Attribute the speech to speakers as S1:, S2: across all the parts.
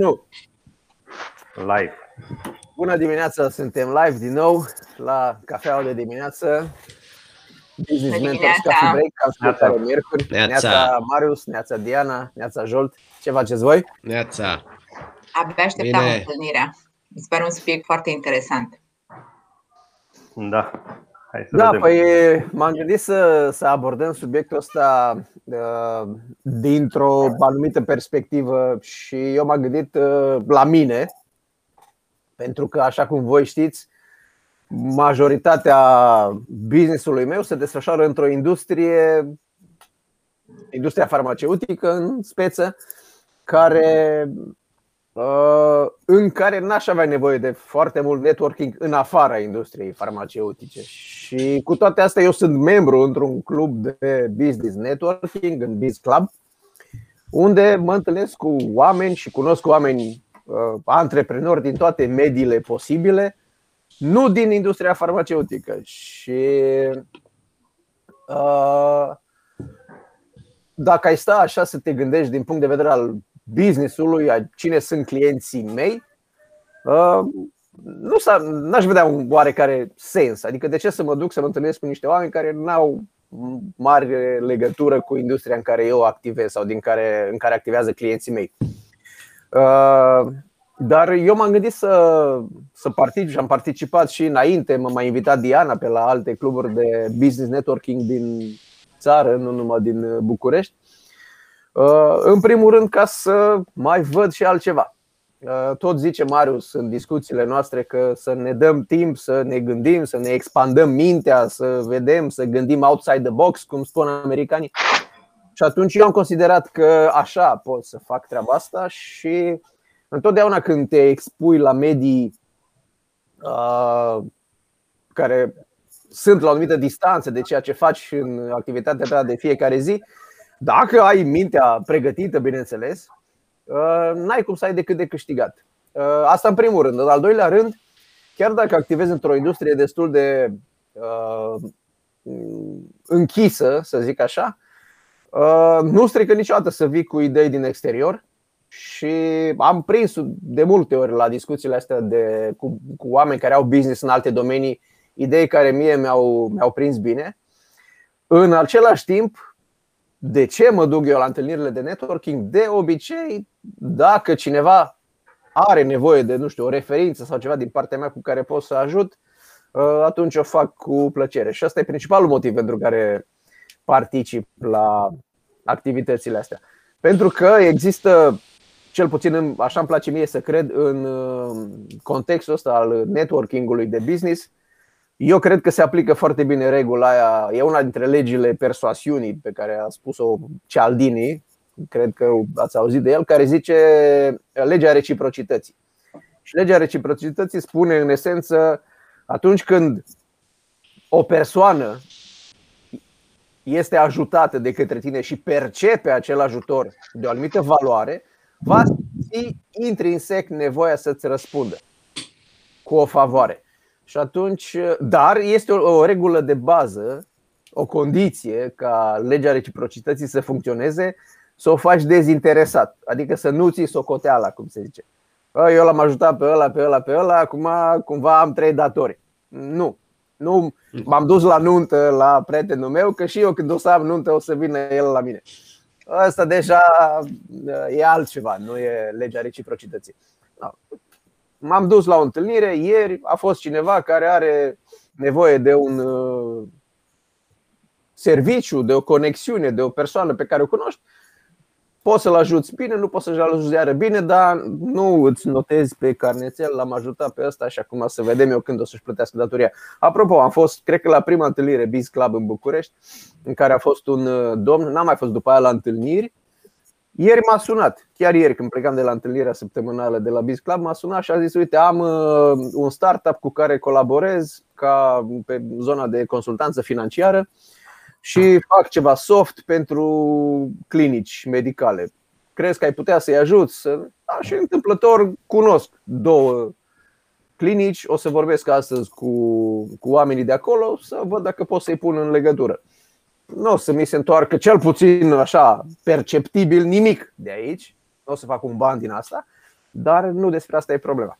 S1: nu?
S2: Live.
S1: Bună dimineața, suntem live din nou la cafeaua de dimineață. Business
S3: Bună
S1: Mentors
S3: dimineața.
S1: Coffee Break, ca fiecare miercuri.
S4: Neața.
S1: Neața Marius, Neața Diana, Neața Jolt. Ce faceți voi?
S4: Neața.
S3: Abia așteptam
S4: Bine.
S3: întâlnirea. Mi se pare un subiect foarte interesant.
S2: Da. Hai să
S1: Da,
S2: vedem.
S1: păi m-am gândit să, să abordăm subiectul ăsta uh, dintr-o anumită perspectivă și eu m-am gândit uh, la mine, pentru că, așa cum voi știți, majoritatea business-ului meu se desfășoară într-o industrie, industria farmaceutică în speță, care uh, în care n-aș avea nevoie de foarte mult networking în afara industriei farmaceutice. Și cu toate astea, eu sunt membru într-un club de business networking, în Biz Club, unde mă întâlnesc cu oameni și cunosc oameni uh, antreprenori din toate mediile posibile, nu din industria farmaceutică. Și uh, dacă ai sta așa să te gândești din punct de vedere al business-ului, a cine sunt clienții mei, uh, nu s n-aș vedea un oarecare sens. Adică de ce să mă duc să mă întâlnesc cu niște oameni care nu au mare legătură cu industria în care eu activez sau din care, în care activează clienții mei. Uh, Dar eu m-am gândit să, să particip și am participat și înainte, m-a mai invitat Diana pe la alte cluburi de business networking din țară, nu numai din București. Uh, În primul rând ca să mai văd și altceva. Uh, Tot zice Marius în discuțiile noastre că să ne dăm timp să ne gândim, să ne expandăm mintea, să vedem, să gândim outside the box, cum spun americanii. Și atunci eu am considerat că așa pot să fac treaba asta și întotdeauna când te expui la medii uh, care sunt la o anumită distanță de ceea ce faci în activitatea ta de fiecare zi, dacă ai mintea pregătită, bineînțeles, uh, n-ai cum să ai decât de câștigat. Uh, Asta în primul rând. În al doilea rând, chiar dacă activezi într-o industrie destul de uh, închisă, să zic așa, uh, nu strică niciodată să vii cu idei din exterior și am prins de multe ori la discuțiile astea de, cu, cu oameni care au business în alte domenii idei care mie mi-au, mi-au prins bine. În același timp, de ce mă duc eu la întâlnirile de networking? De obicei, dacă cineva are nevoie de, nu știu, o referință sau ceva din partea mea cu care pot să ajut, atunci o fac cu plăcere. Și asta e principalul motiv pentru care particip la activitățile astea. Pentru că există, cel puțin așa îmi place mie să cred, în contextul ăsta al networkingului de business, eu cred că se aplică foarte bine regula aia. E una dintre legile persoasiunii pe care a spus-o Cialdini, cred că ați auzit de el, care zice legea reciprocității. Și legea reciprocității spune în esență atunci când o persoană este ajutată de către tine și percepe acel ajutor de o anumită valoare, va fi intrinsec nevoia să-ți răspundă cu o favoare. Și atunci, dar este o, o regulă de bază, o condiție ca legea reciprocității să funcționeze, să o faci dezinteresat, adică să nu ții socoteala, cum se zice. Eu l-am ajutat pe ăla, pe ăla, pe ăla, acum cumva am trei datori. Nu, nu m-am dus la nuntă la prietenul meu, că și eu când o să am nuntă o să vină el la mine. Asta deja e altceva, nu e legea reciprocității. M-am dus la o întâlnire ieri, a fost cineva care are nevoie de un uh, serviciu, de o conexiune, de o persoană pe care o cunoști. Poți să-l ajuți bine, nu poți să-l ajuți iară bine, dar nu îți notezi pe carnețel, l-am ajutat pe ăsta și acum să vedem eu când o să-și plătească datoria. Apropo, am fost, cred că la prima întâlnire Biz Club în București, în care a fost un uh, domn, n-am mai fost după aia la întâlniri, ieri m-a sunat, chiar ieri când plecam de la întâlnirea săptămânală de la Biz Club, m-a sunat și a zis, uite, am un startup cu care colaborez ca pe zona de consultanță financiară și fac ceva soft pentru clinici medicale. Crezi că ai putea să-i ajuți? Da, și întâmplător cunosc două clinici, o să vorbesc astăzi cu, cu oamenii de acolo să văd dacă pot să-i pun în legătură nu o să mi se întoarcă cel puțin așa perceptibil nimic de aici, nu o să fac un ban din asta, dar nu despre asta e problema.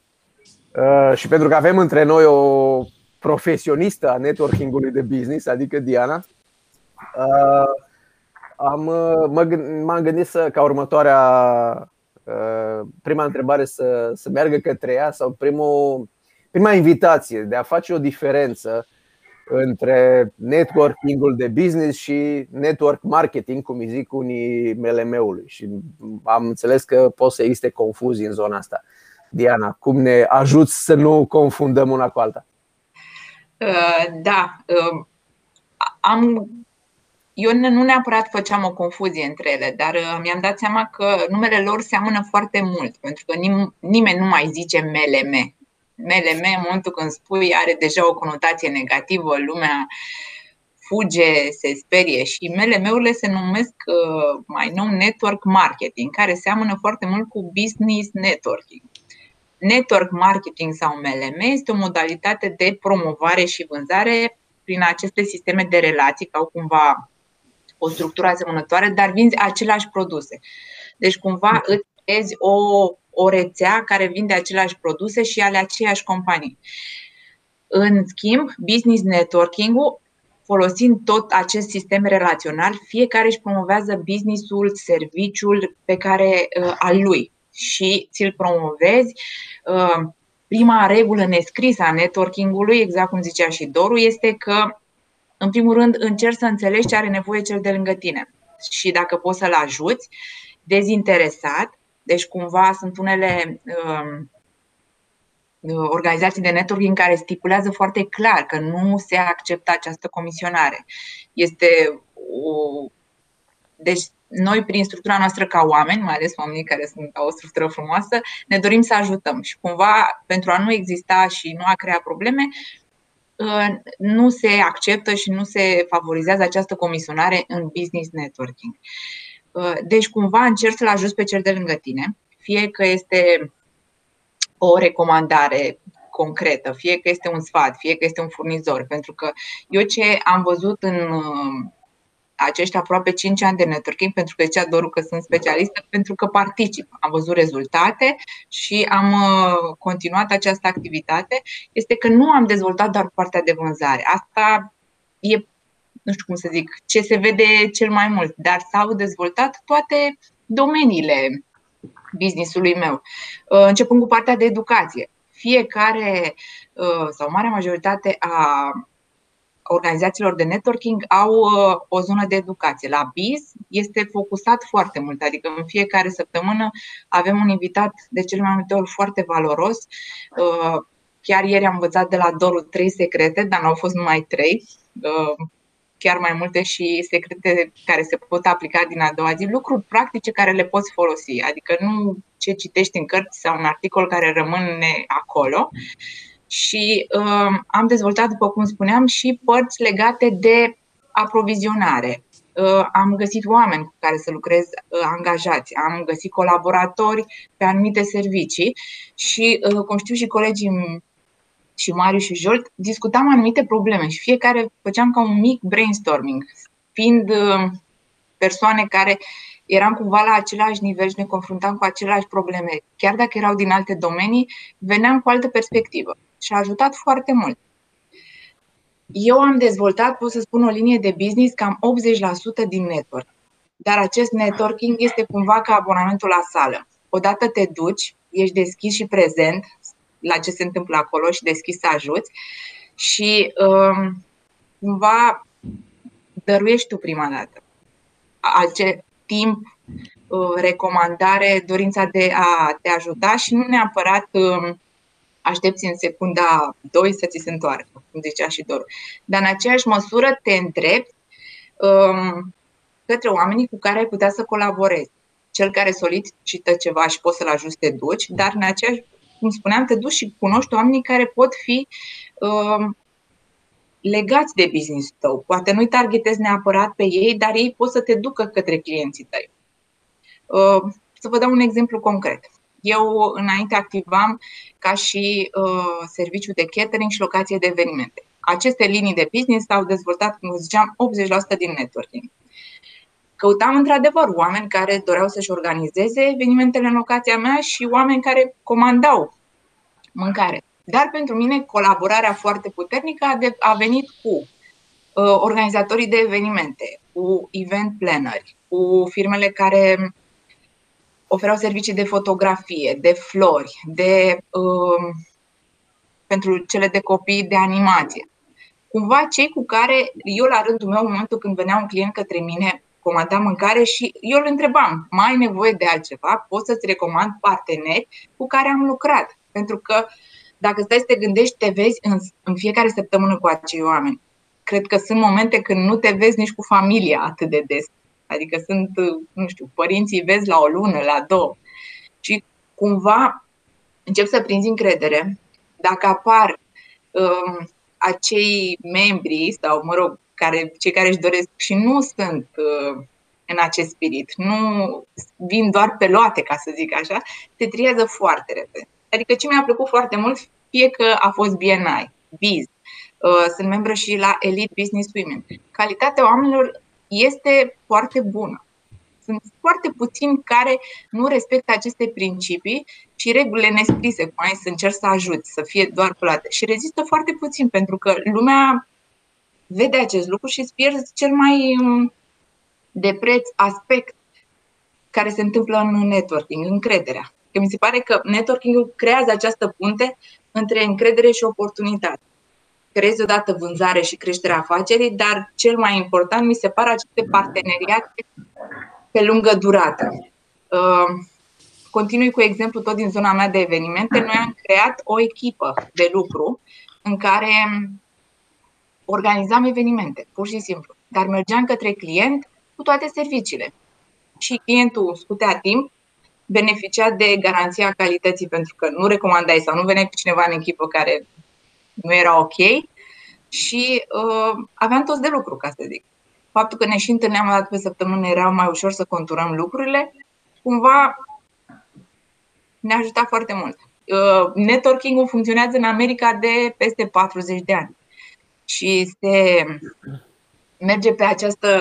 S1: Uh, și pentru că avem între noi o profesionistă a networkingului de business, adică Diana, uh, am, m-am gândit să, ca următoarea prima întrebare să, să meargă către ea sau primul, prima invitație de a face o diferență între networking-ul de business și network marketing, cum îi zic unii MLM-ului. Și am înțeles că pot să existe confuzii în zona asta. Diana, cum ne ajuți să nu confundăm una cu alta?
S3: Uh, da, uh, am eu nu neapărat făceam o confuzie între ele, dar uh, mi-am dat seama că numele lor seamănă foarte mult, pentru că nim- nimeni nu mai zice MLM. MLM, în momentul când spui, are deja o conotație negativă, lumea fuge, se sperie și MLM-urile se numesc uh, mai nou network marketing, care seamănă foarte mult cu business networking. Network marketing sau MLM este o modalitate de promovare și vânzare prin aceste sisteme de relații, ca cumva o structură asemănătoare, dar vinzi aceleași produse. Deci cumva îți creezi o o rețea care vinde aceleași produse și ale aceiași companii. În schimb, business networking-ul, folosind tot acest sistem relațional, fiecare își promovează businessul, serviciul pe care uh, al lui și ți-l promovezi. Uh, prima regulă nescrisă a networking-ului, exact cum zicea și Doru, este că, în primul rând, încerci să înțelegi ce are nevoie cel de lângă tine și dacă poți să-l ajuți dezinteresat deci, cumva, sunt unele um, organizații de networking care stipulează foarte clar că nu se acceptă această comisionare. Este o. Deci, noi, prin structura noastră ca oameni, mai ales oamenii care sunt ca o structură frumoasă, ne dorim să ajutăm și cumva, pentru a nu exista și nu a crea probleme, uh, nu se acceptă și nu se favorizează această comisionare în business networking. Uh, deci, cumva, încerci să-l ajuți pe cel de lângă tine, fie că este o recomandare concretă, fie că este un sfat, fie că este un furnizor. Pentru că eu ce am văzut în uh, acești aproape 5 ani de networking, pentru că zicea Doru că sunt specialistă, pentru că particip. Am văzut rezultate și am uh, continuat această activitate, este că nu am dezvoltat doar partea de vânzare. Asta e nu știu cum să zic, ce se vede cel mai mult, dar s-au dezvoltat toate domeniile businessului meu, uh, începând cu partea de educație. Fiecare uh, sau marea majoritate a organizațiilor de networking au uh, o zonă de educație. La BIS este focusat foarte mult, adică în fiecare săptămână avem un invitat de cel mai multe ori foarte valoros. Chiar ieri am învățat de la Doru trei secrete, dar nu au fost numai trei chiar mai multe și secrete care se pot aplica din a doua zi, lucruri practice care le poți folosi, adică nu ce citești în cărți sau un articol care rămâne acolo. Și uh, am dezvoltat, după cum spuneam, și părți legate de aprovizionare. Uh, am găsit oameni cu care să lucrez uh, angajați, am găsit colaboratori pe anumite servicii și, uh, cum știu și colegii și Mariu și Jolt, discutam anumite probleme și fiecare făceam ca un mic brainstorming, fiind uh, persoane care eram cumva la același nivel și ne confruntam cu aceleași probleme, chiar dacă erau din alte domenii, veneam cu altă perspectivă și a ajutat foarte mult. Eu am dezvoltat, pot să spun, o linie de business cam 80% din network. Dar acest networking este cumva ca abonamentul la sală. Odată te duci, ești deschis și prezent, la ce se întâmplă acolo și deschis să ajuți și um, cumva dăruiești tu prima dată acel timp, uh, recomandare, dorința de a te ajuta și nu neapărat um, aștepți în secunda 2 să ți se întoarcă, cum zicea și Doru. Dar în aceeași măsură te întrebi um, către oamenii cu care ai putea să colaborezi. Cel care solicită ceva și poți să-l ajuți, te duci, dar în aceeași cum spuneam, te duci și cunoști oamenii care pot fi uh, legați de business tău. Poate nu-i targetezi neapărat pe ei, dar ei pot să te ducă către clienții tăi. Uh, să vă dau un exemplu concret. Eu înainte activam ca și uh, serviciu de catering și locație de evenimente. Aceste linii de business s-au dezvoltat, cum ziceam, 80% din networking. Căutam într-adevăr oameni care doreau să-și organizeze evenimentele în locația mea și oameni care comandau mâncare. Dar pentru mine colaborarea foarte puternică a, de, a venit cu uh, organizatorii de evenimente, cu event planneri, cu firmele care oferau servicii de fotografie, de flori, de uh, pentru cele de copii de animație. Cumva cei cu care eu la rândul meu, în momentul când venea un client către mine, comanda mâncare și eu îl întrebam, mai ai nevoie de altceva? Pot să-ți recomand parteneri cu care am lucrat. Pentru că dacă stai să te gândești, te vezi în, în fiecare săptămână cu acei oameni. Cred că sunt momente când nu te vezi nici cu familia atât de des. Adică sunt, nu știu, părinții vezi la o lună, la două. Și cumva încep să prinzi încredere. Dacă apar um, acei membri sau, mă rog, care, cei care își doresc și nu sunt uh, în acest spirit, nu vin doar pe loate, ca să zic așa, te triază foarte repede. Adică ce mi-a plăcut foarte mult, fie că a fost BNI, Biz, uh, sunt membră și la Elite Business Women. Calitatea oamenilor este foarte bună. Sunt foarte puțini care nu respectă aceste principii și regulile nescrise, cum ai să încerci să ajuți, să fie doar plate. Și rezistă foarte puțin, pentru că lumea vede acest lucru și îți pierzi cel mai um, de preț aspect care se întâmplă în networking, încrederea. Că mi se pare că networking-ul creează această punte între încredere și oportunitate. Creezi odată vânzare și creșterea afacerii, dar cel mai important mi se pare aceste parteneriate pe lungă durată. Uh, continui cu exemplu tot din zona mea de evenimente. Noi am creat o echipă de lucru în care organizam evenimente, pur și simplu, dar mergeam către client cu toate serviciile. Și clientul scutea timp, beneficia de garanția calității pentru că nu recomandai sau nu venea cu cineva în echipă care nu era ok și uh, aveam toți de lucru, ca să zic. Faptul că ne și întâlneam o dată pe săptămână era mai ușor să conturăm lucrurile, cumva ne ajuta foarte mult. Uh, networking-ul funcționează în America de peste 40 de ani și se merge pe această,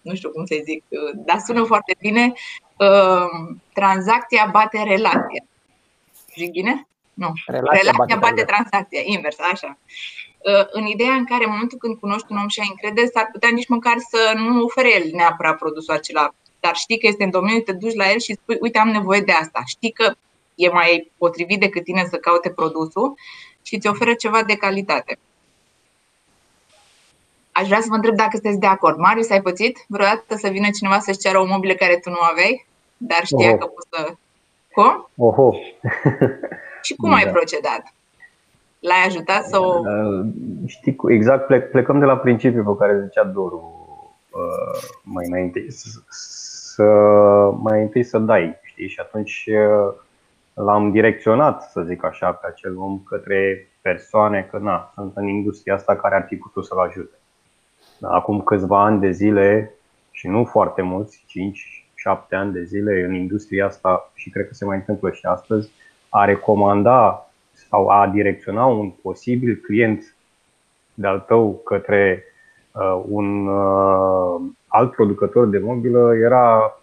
S3: nu știu cum să zic, dar sună foarte bine, uh, tranzacția bate relația. Zic bine? Nu. Relația, relația bate, bate tranzacția, invers, așa. Uh, în ideea în care în momentul când cunoști un om și ai încredere, s-ar putea nici măcar să nu ofere el neapărat produsul acela, dar știi că este în domeniu, te duci la el și spui, uite, am nevoie de asta. Știi că e mai potrivit decât tine să caute produsul și ți oferă ceva de calitate. Aș vrea să vă întreb dacă sunteți de acord. Marius, ai pățit vreodată să vină cineva să-și ceară o mobilă care tu nu aveai, dar știa Oho. că poți să... Cum?
S2: Oho!
S3: Și cum da. ai procedat? L-ai ajutat să o... Uh,
S2: știi, exact, plecăm de la principiul pe care zicea Doru uh, mai înainte. Să, mai întâi să dai, știi? Și atunci uh, l-am direcționat, să zic așa, pe acel om către persoane că na, sunt în industria asta care ar fi putut să-l ajute acum câțiva ani de zile și nu foarte mulți, 5-7 ani de zile în industria asta și cred că se mai întâmplă și astăzi, a recomanda sau a direcționa un posibil client de-al tău către uh, un uh, alt producător de mobilă era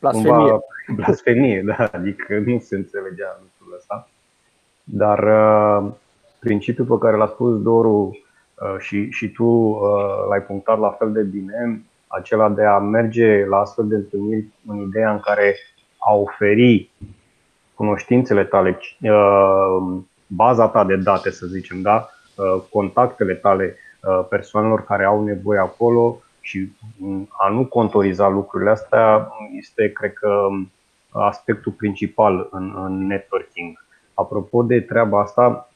S1: blasfemie. Cumva,
S2: blasfemie, da, adică nu se înțelegea lucrul ăsta. Dar uh, principiul pe care l-a spus Doru Uh, și, și tu uh, l-ai punctat la fel de bine, acela de a merge la astfel de întâlniri în ideea în care a oferi cunoștințele tale, uh, baza ta de date, să zicem, da? contactele tale persoanelor care au nevoie acolo și a nu contoriza lucrurile astea este, cred că, aspectul principal în, în networking. Apropo de treaba asta,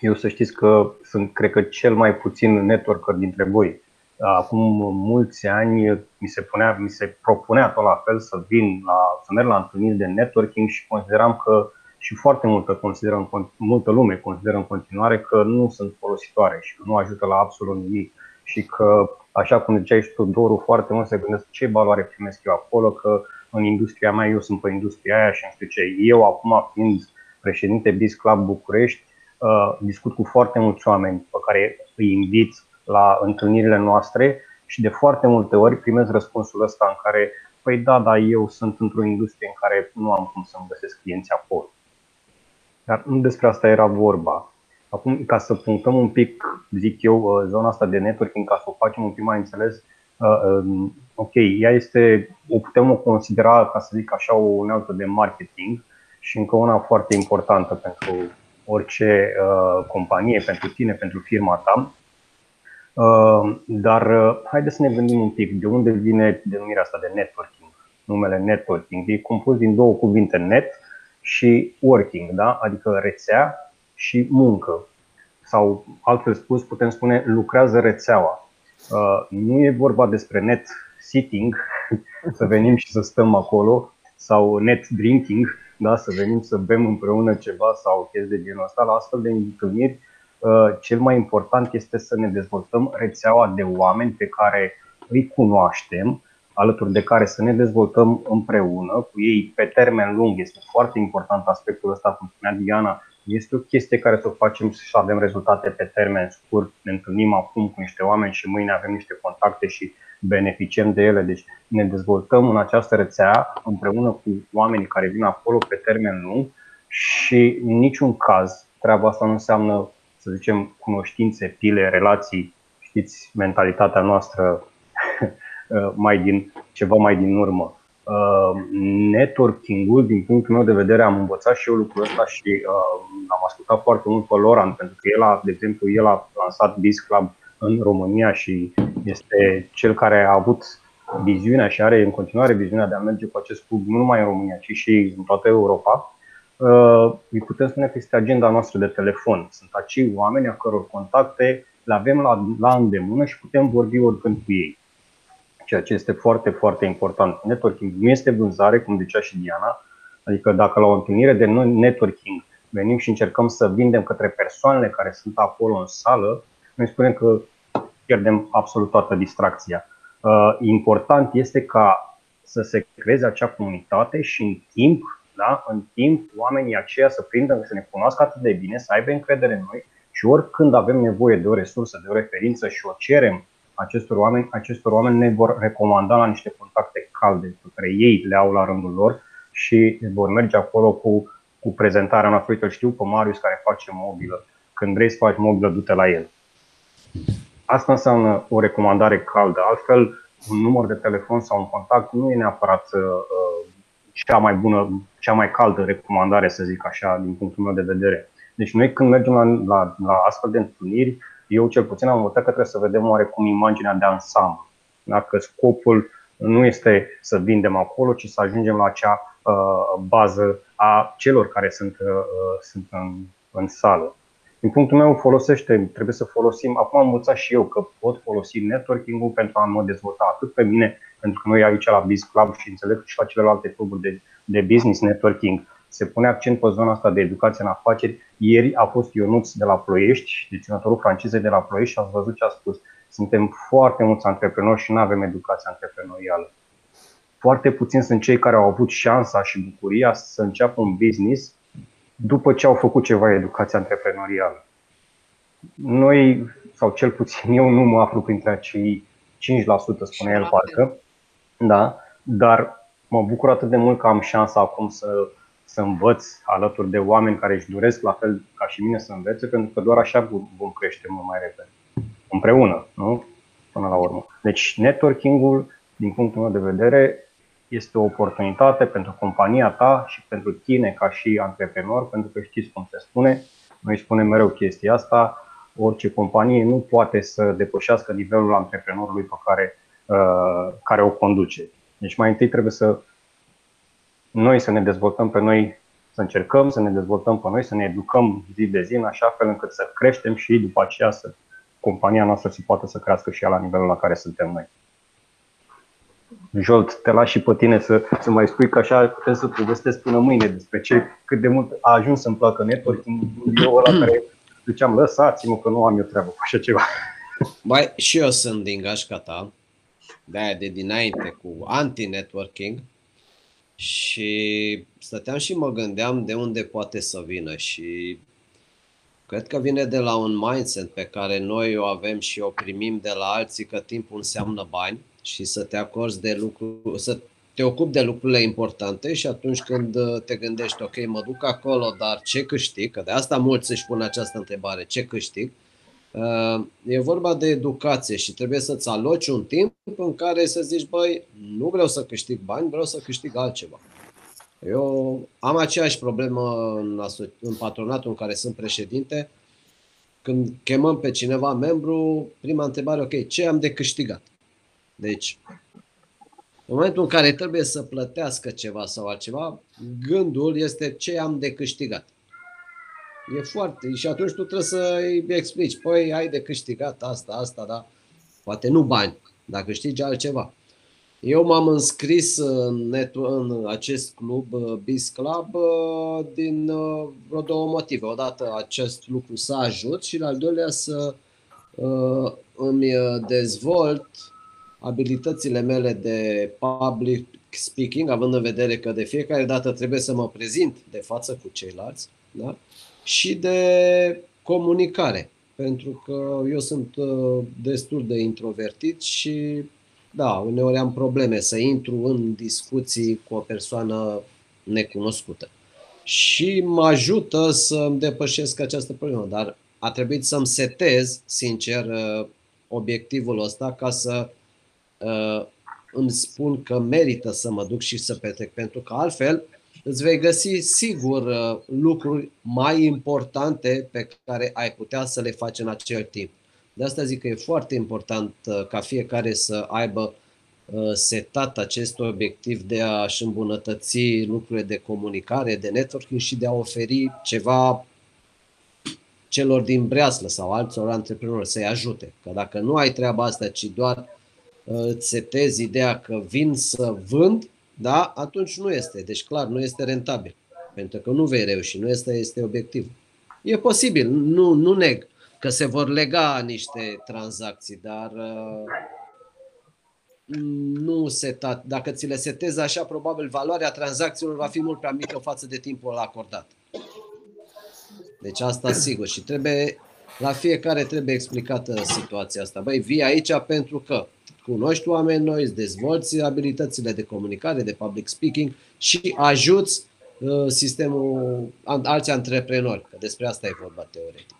S2: eu să știți că sunt, cred că, cel mai puțin networker dintre voi. Acum mulți ani mi se, punea, mi se propunea tot la fel să vin la, să merg la întâlniri de networking și consideram că și foarte multă, consideră, multă lume consideră în continuare că nu sunt folositoare și că nu ajută la absolut nimic și că, așa cum ziceai și tu, Doru, foarte mult se gândesc ce valoare primesc eu acolo, că în industria mea eu sunt pe industria aia și nu știu ce. Eu acum, fiind președinte Biz Club București, Uh, discut cu foarte mulți oameni pe care îi invit la întâlnirile noastre Și de foarte multe ori primesc răspunsul ăsta în care, păi da, dar eu sunt într-o industrie în care nu am cum să-mi găsesc clienți acolo. Dar nu despre asta era vorba. Acum, ca să punctăm un pic, zic eu, uh, zona asta de networking, ca să o facem un pic mai înțeles, uh, um, ok, ea este, o putem o considera, ca să zic așa, o unealtă de marketing și încă una foarte importantă pentru orice uh, companie, pentru tine, pentru firma ta. Uh, dar uh, haideți să ne gândim un pic de unde vine denumirea asta de networking. Numele networking e compus din două cuvinte, net și working, da? adică rețea și muncă. Sau altfel spus, putem spune lucrează rețeaua. Uh, nu e vorba despre net sitting, să venim și să stăm acolo, sau net drinking, da? să venim să bem împreună ceva sau chestii de genul ăsta. La astfel de întâlniri, uh, cel mai important este să ne dezvoltăm rețeaua de oameni pe care îi cunoaștem, alături de care să ne dezvoltăm împreună cu ei pe termen lung. Este foarte important aspectul ăsta, cum spunea Diana, este o chestie care să o facem și să avem rezultate pe termen scurt. Ne întâlnim acum cu niște oameni și mâine avem niște contacte și beneficiem de ele. Deci ne dezvoltăm în această rețea împreună cu oamenii care vin acolo pe termen lung și în niciun caz treaba asta nu înseamnă, să zicem, cunoștințe, pile, relații, știți, mentalitatea noastră mai din ceva mai din urmă. Uh, networking-ul, din punctul meu de vedere, am învățat și eu lucrul ăsta și uh, am ascultat foarte mult pe Loran, pentru că el a, de exemplu, el a lansat Biz Club în România și este cel care a avut viziunea și are în continuare viziunea de a merge cu acest club nu numai în România, ci și în toată Europa. Uh, îi putem spune că este agenda noastră de telefon. Sunt acei oameni a căror contacte le avem la, la îndemână și putem vorbi oricând cu ei ceea ce este foarte, foarte important. Networking nu este vânzare, cum zicea și Diana, adică dacă la o întâlnire de networking venim și încercăm să vindem către persoanele care sunt acolo în sală, noi spunem că pierdem absolut toată distracția. Uh, important este ca să se creeze acea comunitate și în timp, da, în timp, oamenii aceia să prindă, să ne cunoască atât de bine, să aibă încredere în noi și oricând avem nevoie de o resursă, de o referință și o cerem acestor oameni, acestor oameni ne vor recomanda la niște contacte calde pe care ei le au la rândul lor și vor merge acolo cu, cu prezentarea noastră. Uite, știu pe Marius care face mobilă. Când vrei să faci mobilă, du-te la el. Asta înseamnă o recomandare caldă. Altfel, un număr de telefon sau un contact nu e neapărat uh, cea mai bună, cea mai caldă recomandare, să zic așa, din punctul meu de vedere. Deci noi când mergem la, la, la astfel de întâlniri, eu cel puțin am învățat că trebuie să vedem oarecum imaginea de ansamblu. Dacă scopul nu este să vindem acolo, ci să ajungem la acea uh, bază a celor care sunt, uh, uh, sunt în, în sală. Din punctul meu, folosește, trebuie să folosim. Acum am învățat și eu că pot folosi networking-ul pentru a mă dezvolta atât pe mine, pentru că noi aici la Biz Club și înțeleg și la celelalte cluburi de, de business networking, se pune accent pe zona asta de educație în afaceri. Ieri a fost Ionuț de la Ploiești, deținătorul francizei de la Ploiești și ați văzut ce a spus. Suntem foarte mulți antreprenori și nu avem educație antreprenorială. Foarte puțini sunt cei care au avut șansa și bucuria să înceapă un business după ce au făcut ceva educație antreprenorială. Noi, sau cel puțin eu, nu mă aflu printre acei 5%, spune el parcă, da, dar mă bucur atât de mult că am șansa acum să să învăț alături de oameni care își doresc la fel ca și mine să învețe, pentru că doar așa vom crește mult mai repede. Împreună, nu? Până la urmă. Deci networking-ul, din punctul meu de vedere, este o oportunitate pentru compania ta și pentru tine ca și antreprenor, pentru că știți cum se spune, noi spunem mereu chestia asta, orice companie nu poate să depășească nivelul antreprenorului pe care, uh, care o conduce. Deci mai întâi trebuie să noi să ne dezvoltăm pe noi, să încercăm să ne dezvoltăm pe noi, să ne educăm zi de zi în așa fel încât să creștem și după aceea să compania noastră să poată să crească și ea la nivelul la care suntem noi. Jolt, te las și pe tine să, să mai spui că așa putem să povestesc până mâine despre ce, cât de mult a ajuns să-mi placă networking. Eu ăla care ziceam, lăsați-mă că nu am eu treabă cu așa ceva.
S4: Mai și eu sunt din gașca ta, de de dinainte cu anti-networking, și stăteam și mă gândeam de unde poate să vină și Cred că vine de la un mindset pe care noi o avem și o primim de la alții că timpul înseamnă bani și să te acorzi de lucruri, să te ocupi de lucrurile importante și atunci când uh, te gândești, ok, mă duc acolo, dar ce câștig? Că de asta mulți își pun această întrebare, ce câștig? Uh, e vorba de educație și trebuie să-ți aloci un timp în care să zici, băi, nu vreau să câștig bani, vreau să câștig altceva. Eu am aceeași problemă în, în patronatul în care sunt președinte. Când chemăm pe cineva membru, prima întrebare, ok, ce am de câștigat? Deci, în momentul în care trebuie să plătească ceva sau altceva, gândul este ce am de câștigat. E foarte. Și atunci tu trebuie să-i explici. Păi, ai de câștigat asta, asta, da. Poate nu bani, dar câștigi altceva. Eu m-am înscris în, net, în acest club, uh, BIS Club, uh, din uh, vreo două motive. Odată acest lucru să ajut și al doilea să uh, îmi dezvolt abilitățile mele de public speaking, având în vedere că de fiecare dată trebuie să mă prezint de față cu ceilalți, da? și de comunicare, pentru că eu sunt destul de introvertit și da, uneori am probleme să intru în discuții cu o persoană necunoscută. Și mă ajută să îmi depășesc această problemă, dar a trebuit să-mi setez, sincer, uh, obiectivul ăsta ca să uh, îmi spun că merită să mă duc și să petrec, pentru că altfel îți vei găsi sigur uh, lucruri mai importante pe care ai putea să le faci în acel timp. De asta zic că e foarte important uh, ca fiecare să aibă uh, setat acest obiectiv de a-și îmbunătăți lucrurile de comunicare, de networking și de a oferi ceva celor din breaslă sau alților antreprenori să-i ajute. Că dacă nu ai treaba asta, ci doar uh, îți setezi ideea că vin să vând, da, atunci nu este. Deci clar, nu este rentabil. Pentru că nu vei reuși, nu este, este obiectiv. E posibil, nu, nu neg că se vor lega niște tranzacții, dar uh, nu setat. Dacă ți le setezi așa, probabil valoarea tranzacțiilor va fi mult prea mică față de timpul acordat. Deci asta sigur și trebuie la fiecare trebuie explicată situația asta. Băi, vii aici pentru că cunoști oameni noi, îți dezvolți abilitățile de comunicare, de public speaking și ajuți uh, sistemul, alți antreprenori, că despre asta e vorba teoretic.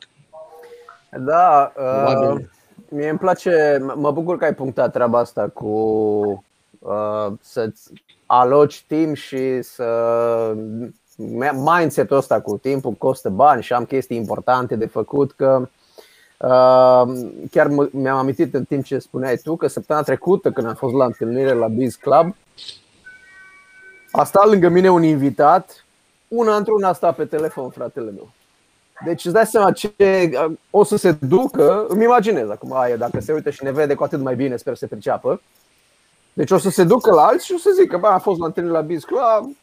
S1: Da, uh, mie îmi place, mă bucur că ai punctat treaba asta cu uh, să-ți aloci timp și să mindset-ul ăsta cu timpul costă bani și am chestii importante de făcut că uh, chiar mi-am amintit în timp ce spuneai tu că săptămâna trecută când am fost la întâlnire la Biz Club a stat lângă mine un invitat, una într-una a stat pe telefon fratele meu. Deci îți dai seama ce o să se ducă, îmi imaginez acum aia, dacă se uită și ne vede cu atât mai bine, sper să se priceapă. Deci o să se ducă la alții și o să zică, bă, am fost la întâlnire la Biz Club,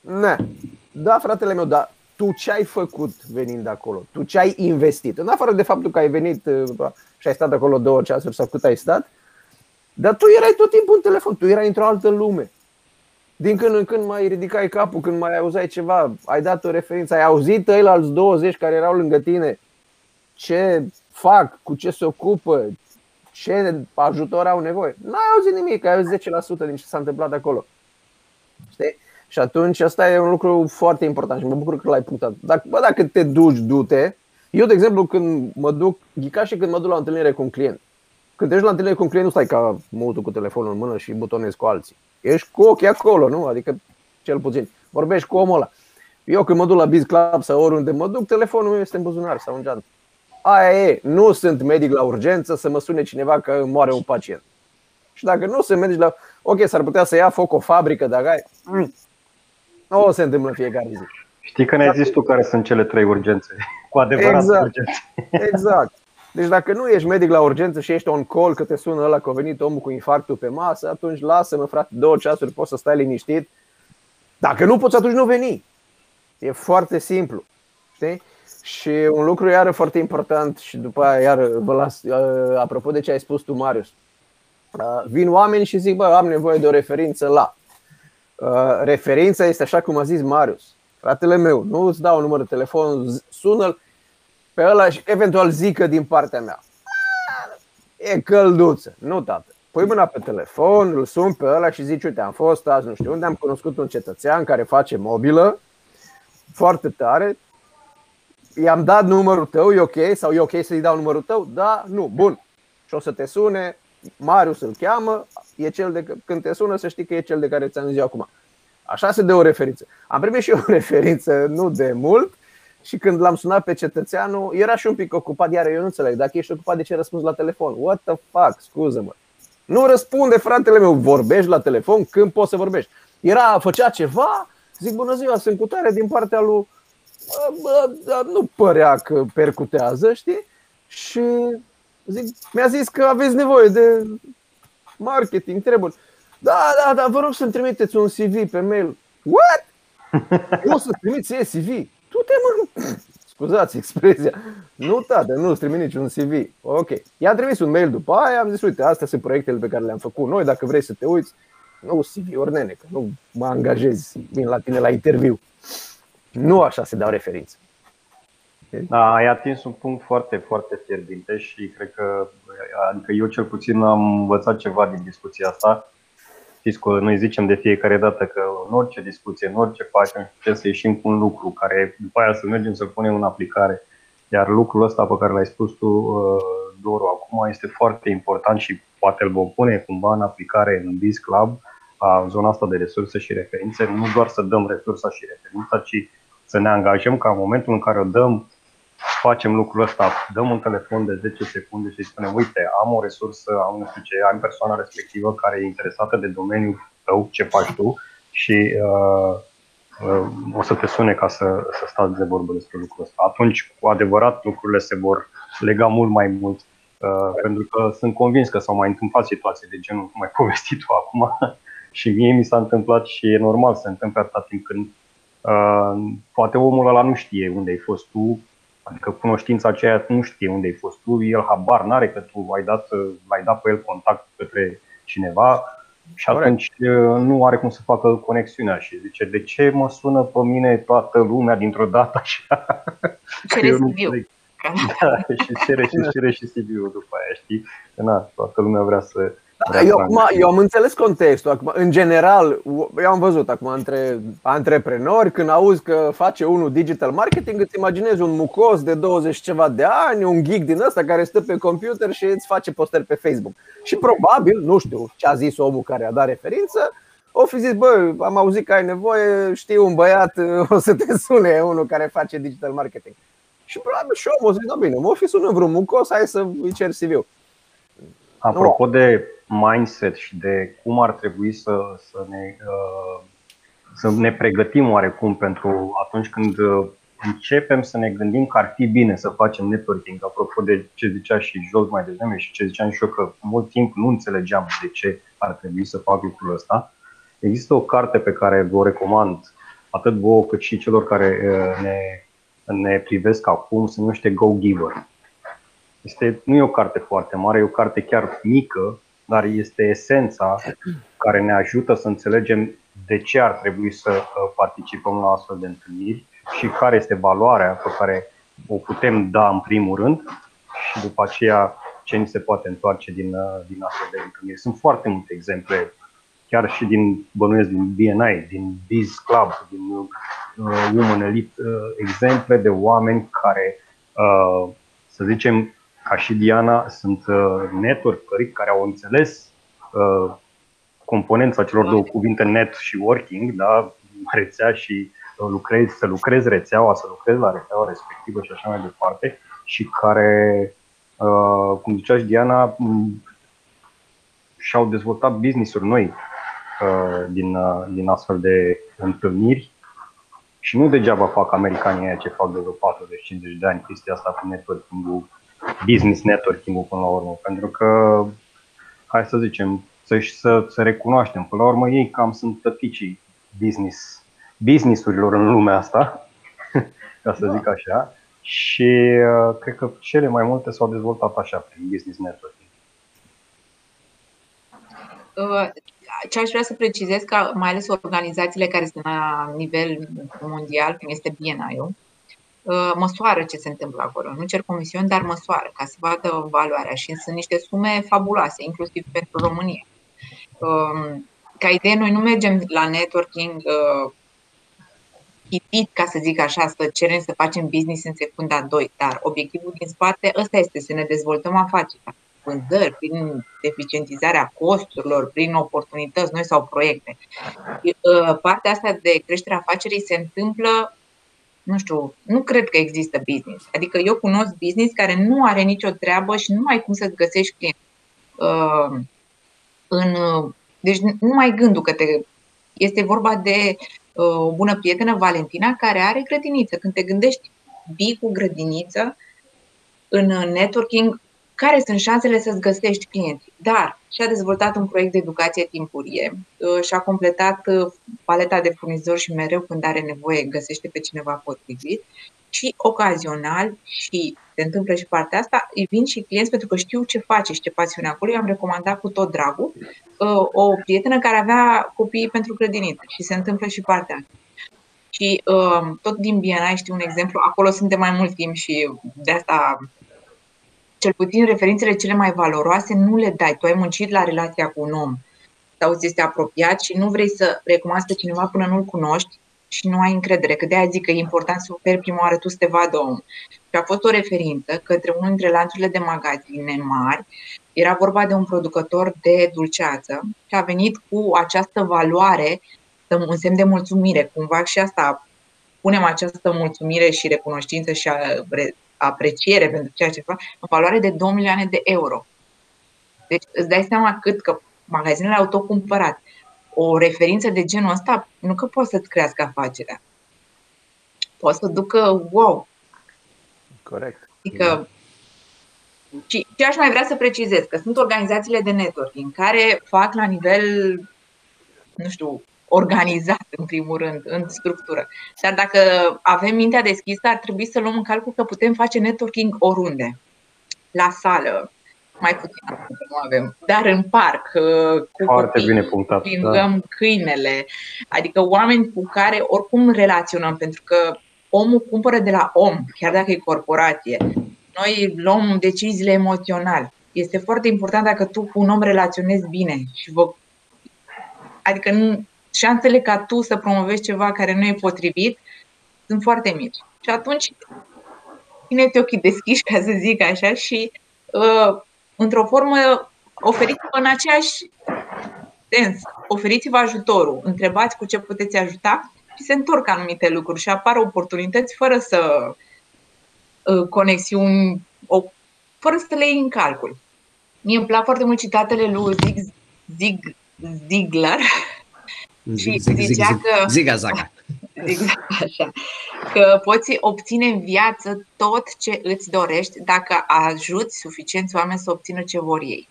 S1: ne. Da, fratele meu, dar tu ce ai făcut venind acolo? Tu ce ai investit? În afară de faptul că ai venit uh, și ai stat acolo două ceasuri sau cât ai stat, dar tu erai tot timpul în telefon, tu erai într-o altă lume. Din când în când mai ridicai capul, când mai auzeai ceva, ai dat o referință, ai auzit ăi alți 20 care erau lângă tine, ce fac, cu ce se ocupă, ce ajutor au nevoie. N-ai auzit nimic, ai auzit 10% din ce s-a întâmplat acolo. Știi? Și atunci asta e un lucru foarte important și mă bucur că l-ai punctat. Dacă, bă, dacă te duci, du-te. Eu, de exemplu, când mă duc, e ca și când mă duc la o întâlnire cu un client. Când te duci la întâlnire cu un client, nu stai ca multul cu telefonul în mână și butonezi cu alții. Ești cu ochii acolo, nu? Adică cel puțin. Vorbești cu omul ăla. Eu când mă duc la Biz Club sau oriunde mă duc, telefonul meu este în buzunar sau în geantă. Aia e, nu sunt medic la urgență să mă sune cineva că moare un pacient. Și dacă nu sunt medic la... Ok, s-ar putea să ia foc o fabrică, dacă ai... Mm, nu o se întâmplă în fiecare zi.
S2: Știi că ne-ai zis tu care sunt cele trei urgențe, cu adevărat
S1: exact.
S2: urgențe.
S1: Exact. Deci dacă nu ești medic la urgență și ești on call că te sună ăla că a venit omul cu infarctul pe masă, atunci lasă-mă frate, două ceasuri poți să stai liniștit. Dacă nu poți, atunci nu veni. E foarte simplu. Știi? Și un lucru iară foarte important și după aia iar vă las, uh, apropo de ce ai spus tu, Marius. Uh, vin oameni și zic, bă, am nevoie de o referință la. Uh, referința este așa cum a zis Marius. fratele meu, nu îți dau numărul de telefon, sună-l pe ăla și eventual zică din partea mea. E călduță. Nu, tată. Pui mâna pe telefon, îl sun pe ăla și zici, uite, am fost azi, nu știu unde, am cunoscut un cetățean care face mobilă, foarte tare, i-am dat numărul tău, e ok? Sau e ok să-i dau numărul tău? Da? Nu, bun. Și o să te sune, Marius îl cheamă, e cel de, când te sună să știi că e cel de care ți-am zis eu acum. Așa se dă o referință. Am primit și eu o referință nu de mult și când l-am sunat pe cetățeanul, era și un pic ocupat, iar eu nu înțeleg. Dacă ești ocupat, de ce răspunzi la telefon? What the fuck? Scuză-mă. Nu răspunde fratele meu, vorbești la telefon când poți să vorbești. Era, făcea ceva, zic bună ziua, sunt cu tare din partea lui nu părea că percutează, știi? Și zic, mi-a zis că aveți nevoie de marketing, trebuie. Da, da, da, vă rog să-mi trimiteți un CV pe mail. What? Nu să trimiți CV. Tu te mă... Scuzați expresia. Nu, tată, nu îți trimit niciun CV. Ok. I-am trimis un mail după aia, am zis, uite, astea sunt proiectele pe care le-am făcut noi, dacă vrei să te uiți. Nu CV-uri, nene, că nu mă angajezi, vin la tine la interviu. Nu așa se dau referințe.
S2: Da, ai atins un punct foarte, foarte fierbinte și cred că, adică eu cel puțin am învățat ceva din discuția asta. Știți că noi zicem de fiecare dată că în orice discuție, în orice facem, trebuie să ieșim cu un lucru care după aia să mergem să punem în aplicare. Iar lucrul ăsta pe care l-ai spus tu, uh, Doru, acum este foarte important și poate îl vom pune cumva în aplicare în Biz Club, a zona asta de resurse și referințe, nu doar să dăm resursa și referința, ci să ne angajăm ca în momentul în care o dăm, facem lucrul ăsta, dăm un telefon de 10 secunde și spunem, uite, am o resursă, am nu știu ce, am persoana respectivă care e interesată de domeniul tău, ce faci tu și uh, uh, o să te sune ca să, să stați de vorbă despre lucrul ăsta. Atunci, cu adevărat, lucrurile se vor lega mult mai mult Uh, pentru că sunt convins că s-au mai întâmplat situații de genul cum ai povestit tu acum și mie mi s-a întâmplat și e normal să se întâmple atâta timp când Uh, poate omul ăla nu știe unde ai fost tu, adică cunoștința aceea nu știe unde ai fost tu, el habar n-are că tu ai dat, ai dat pe el contact către cineva și atunci uh, nu are cum să facă conexiunea și zice, de ce mă sună pe mine toată lumea dintr-o dată așa?
S3: Cere CV-ul.
S2: Da, și cere și cere și CV-ul după aia, știi? Că na, toată lumea vrea să
S1: da, eu, acum, eu am înțeles contextul. Acum, în general, eu am văzut acum între antreprenori, când auzi că face unul digital marketing, îți imaginezi un mucos de 20 ceva de ani, un geek din ăsta care stă pe computer și îți face postări pe Facebook. Și probabil, nu știu ce a zis omul care a dat referință, o fi zis, bă, am auzit că ai nevoie, știu un băiat, o să te sune unul care face digital marketing. Și probabil și omul zice, da bine, mă fi sună vreun mucos, hai să îi cer CV-ul.
S2: Apropo de mindset și de cum ar trebui să, să, ne, uh, să ne pregătim oarecum pentru atunci când uh, începem să ne gândim că ar fi bine să facem networking, apropo de ce zicea și Jos mai devreme și ce ziceam și eu că mult timp nu înțelegeam de ce ar trebui să fac lucrul ăsta. Există o carte pe care vă recomand atât vouă cât și celor care uh, ne, ne privesc acum, se numește Go Giver. Este, nu e o carte foarte mare, e o carte chiar mică, dar este esența care ne ajută să înțelegem de ce ar trebui să uh, participăm la astfel de întâlniri și care este valoarea pe care o putem da în primul rând și după aceea ce ni se poate întoarce din, uh, din astfel de întâlniri. Sunt foarte multe exemple, chiar și din bănuiesc din BNI, din Biz Club, din uh, Women Elite, uh, exemple de oameni care, uh, să zicem, ca și Diana, sunt uh, networkeri care au înțeles uh, componența celor două cuvinte net și working, da? rețea și uh, lucrezi, să lucrezi rețeaua, să lucrezi la rețeaua respectivă și așa mai departe și care, cum zicea și Diana, și-au dezvoltat business-uri noi din, din astfel de întâlniri și nu degeaba fac americanii aia ce fac de vreo 40-50 de ani chestia asta cu networking business networking până la urmă, pentru că, hai să zicem, să, să, să recunoaștem, până la urmă ei cam sunt tăticii business, businessurilor în lumea asta, ca să zic așa, și uh, cred că cele mai multe s-au dezvoltat așa, prin business networking.
S3: Uh, ce aș vrea să precizez, că mai ales organizațiile care sunt la nivel mondial, cum este BNI-ul, uh, măsoară ce se întâmplă acolo. Nu cer comisiuni, dar măsoară ca să vadă valoarea și sunt niște sume fabuloase, inclusiv pentru România. Um, ca idee, noi nu mergem la networking uh, chitit, ca să zic așa, să cerem să facem business în secunda 2, dar obiectivul din spate ăsta este să ne dezvoltăm afacerea vânzări, prin eficientizarea costurilor, prin oportunități noi sau proiecte. Uh, partea asta de creșterea afacerii se întâmplă, nu știu, nu cred că există business. Adică eu cunosc business care nu are nicio treabă și nu ai cum să-ți găsești client. Uh, în, deci nu mai gândul că te, este vorba de uh, o bună prietenă, Valentina, care are grădiniță. Când te gândești, vii cu grădiniță, în networking care sunt șansele să-ți găsești clienți. Dar și-a dezvoltat un proiect de educație timpurie, uh, și-a completat uh, paleta de furnizori și mereu când are nevoie găsește pe cineva potrivit și ocazional și se întâmplă și partea asta, îi vin și clienți pentru că știu ce face și ce pasiune acolo. Eu am recomandat cu tot dragul uh, o prietenă care avea copii pentru grădiniță și se întâmplă și partea asta. Și tot din BNI știu un exemplu, acolo sunt de mai mult timp și de asta cel puțin referințele cele mai valoroase nu le dai. Tu ai muncit la relația cu un om sau ți este apropiat și nu vrei să recunoască cineva până nu-l cunoști și nu ai încredere. Că de aia zic că e important să oferi prima oară tu să te vadă om. Și a fost o referință către unul dintre lanțurile de magazine mari. Era vorba de un producător de dulceață și a venit cu această valoare, un semn de mulțumire. Cumva și asta punem această mulțumire și recunoștință și apreciere pentru ceea ce fac, în valoare de 2 milioane de euro. Deci îți dai seama cât că magazinele au tot cumpărat. O referință de genul ăsta nu că poți să-ți crească afacerea. Poți să ducă wow.
S1: Corect.
S3: Adică da. Și ce aș mai vrea să precizez, că sunt organizațiile de networking care fac la nivel, nu știu, organizat, în primul rând, în structură. Dar dacă avem mintea deschisă, ar trebui să luăm în calcul că putem face networking oriunde. La sală, mai puțin nu avem, dar în parc, uh, cu
S2: Foarte copii, bine punctat.
S3: plimbăm da. câinele, adică oameni cu care oricum relaționăm, pentru că omul cumpără de la om, chiar dacă e corporație. Noi luăm deciziile emoțional. Este foarte important dacă tu cu un om relaționezi bine și vă Adică nu, șansele ca tu să promovezi ceva care nu e potrivit sunt foarte mici. Și atunci, țineți ochii deschiși, ca să zic așa, și uh, într-o formă oferiți-vă în aceeași sens, oferiți-vă ajutorul, întrebați cu ce puteți ajuta și se întorc anumite lucruri și apar oportunități fără să uh, conexiuni, o, fără să le iei în calcul. Mie îmi plac foarte mult citatele lui Zig, Zig, Ziglar,
S4: Zig, zig, zig, zig, că, ziga zaga.
S3: Exact așa. Că poți obține în viață tot ce îți dorești dacă ajuți suficienți oameni să obțină ce vor ei.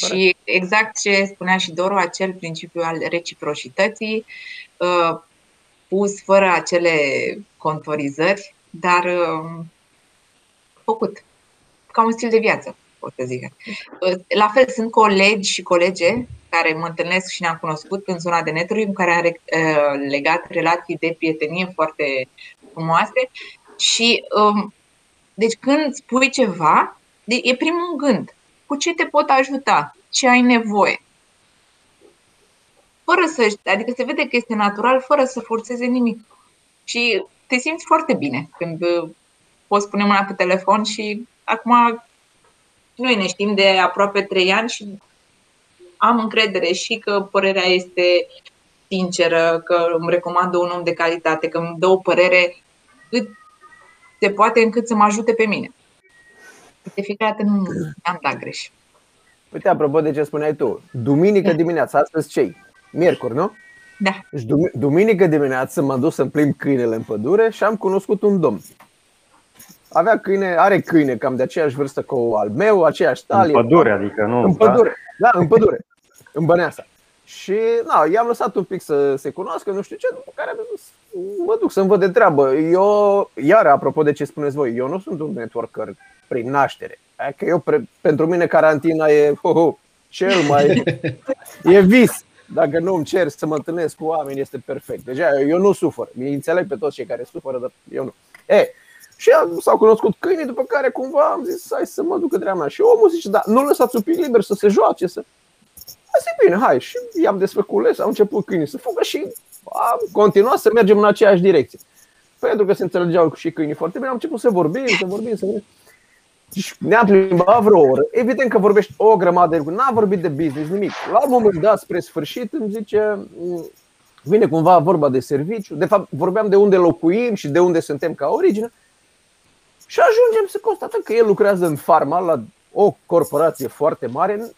S3: Corect. Și exact ce spunea și Doru, acel principiu al reciprocității, uh, pus fără acele contorizări, dar uh, făcut. Ca un stil de viață, pot să zic. Uh, la fel, sunt colegi și colege care mă întâlnesc și ne-am cunoscut în zona de networking, cu care am uh, legat relații de prietenie foarte frumoase. Și, um, deci, când spui ceva, e primul gând. Cu ce te pot ajuta? Ce ai nevoie? Fără să, adică se vede că este natural, fără să forțeze nimic. Și te simți foarte bine când uh, poți pune mâna pe telefon și acum noi ne știm de aproape trei ani și am încredere și că părerea este sinceră, că îmi recomandă un om de calitate, că îmi dă o părere cât se poate încât să mă ajute pe mine. De fiecare dată nu am dat greș.
S1: Uite, apropo de ce spuneai tu, duminică da. dimineața, astăzi cei? Miercuri, nu?
S3: Da.
S1: Deci duminică dimineața m-am dus să-mi plimb câinele în pădure și am cunoscut un domn. Avea câine, are câine cam de aceeași vârstă cu al meu, aceeași talie.
S2: În pădure, adică nu.
S1: În pădure. Da, în pădure, în Băneasa. Și na, i-am lăsat un pic să se cunoască, nu știu ce, după care am zis, mă duc să-mi văd de treabă. Eu, iar apropo de ce spuneți voi, eu nu sunt un networker prin naștere. Că eu, pre, pentru mine, carantina e, ho, ho, cel mai... e vis. Dacă nu îmi cer să mă întâlnesc cu oameni, este perfect. Deja eu nu sufăr. Mi înțeleg pe toți cei care suferă, dar eu nu. E, și s-au cunoscut câinii, după care cumva am zis, hai să mă duc către mea. Și omul zice, da, nu lăsați un pic liber să se joace, să... Asta e bine, hai. Și i-am desfăcules, au început câinii să fugă și am continuat să mergem în aceeași direcție. Pentru că se înțelegeau și câinii foarte bine, am început să vorbim, să vorbim, să vorbim. Și ne-am plimbat vreo oră. Evident că vorbești o grămadă de lucruri. N-a vorbit de business, nimic. La un moment dat, spre sfârșit, îmi zice, vine cumva vorba de serviciu. De fapt, vorbeam de unde locuim și de unde suntem ca origine. Și ajungem să constatăm că el lucrează în farma la o corporație foarte mare.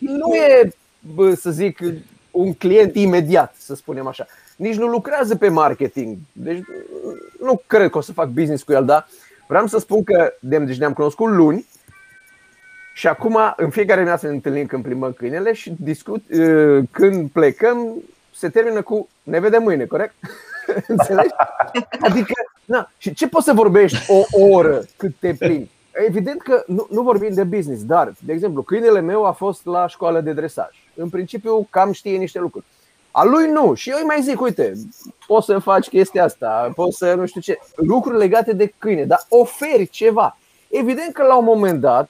S1: Nu e, să zic, un client imediat, să spunem așa. Nici nu lucrează pe marketing. Deci nu cred că o să fac business cu el, dar vreau să spun că deci ne-am cunoscut luni și acum în fiecare dimineață ne întâlnim când plimbăm câinele și discut, uh, când plecăm se termină cu ne vedem mâine, corect? Înțelegi? Adică, na, și ce poți să vorbești o oră cât te plimbi? Evident că nu, nu vorbim de business, dar, de exemplu, câinele meu a fost la școală de dresaj. În principiu, cam știe niște lucruri. A lui nu. Și eu îi mai zic, uite, poți să faci chestia asta, poți să nu știu ce, lucruri legate de câine, dar oferi ceva. Evident că la un moment dat,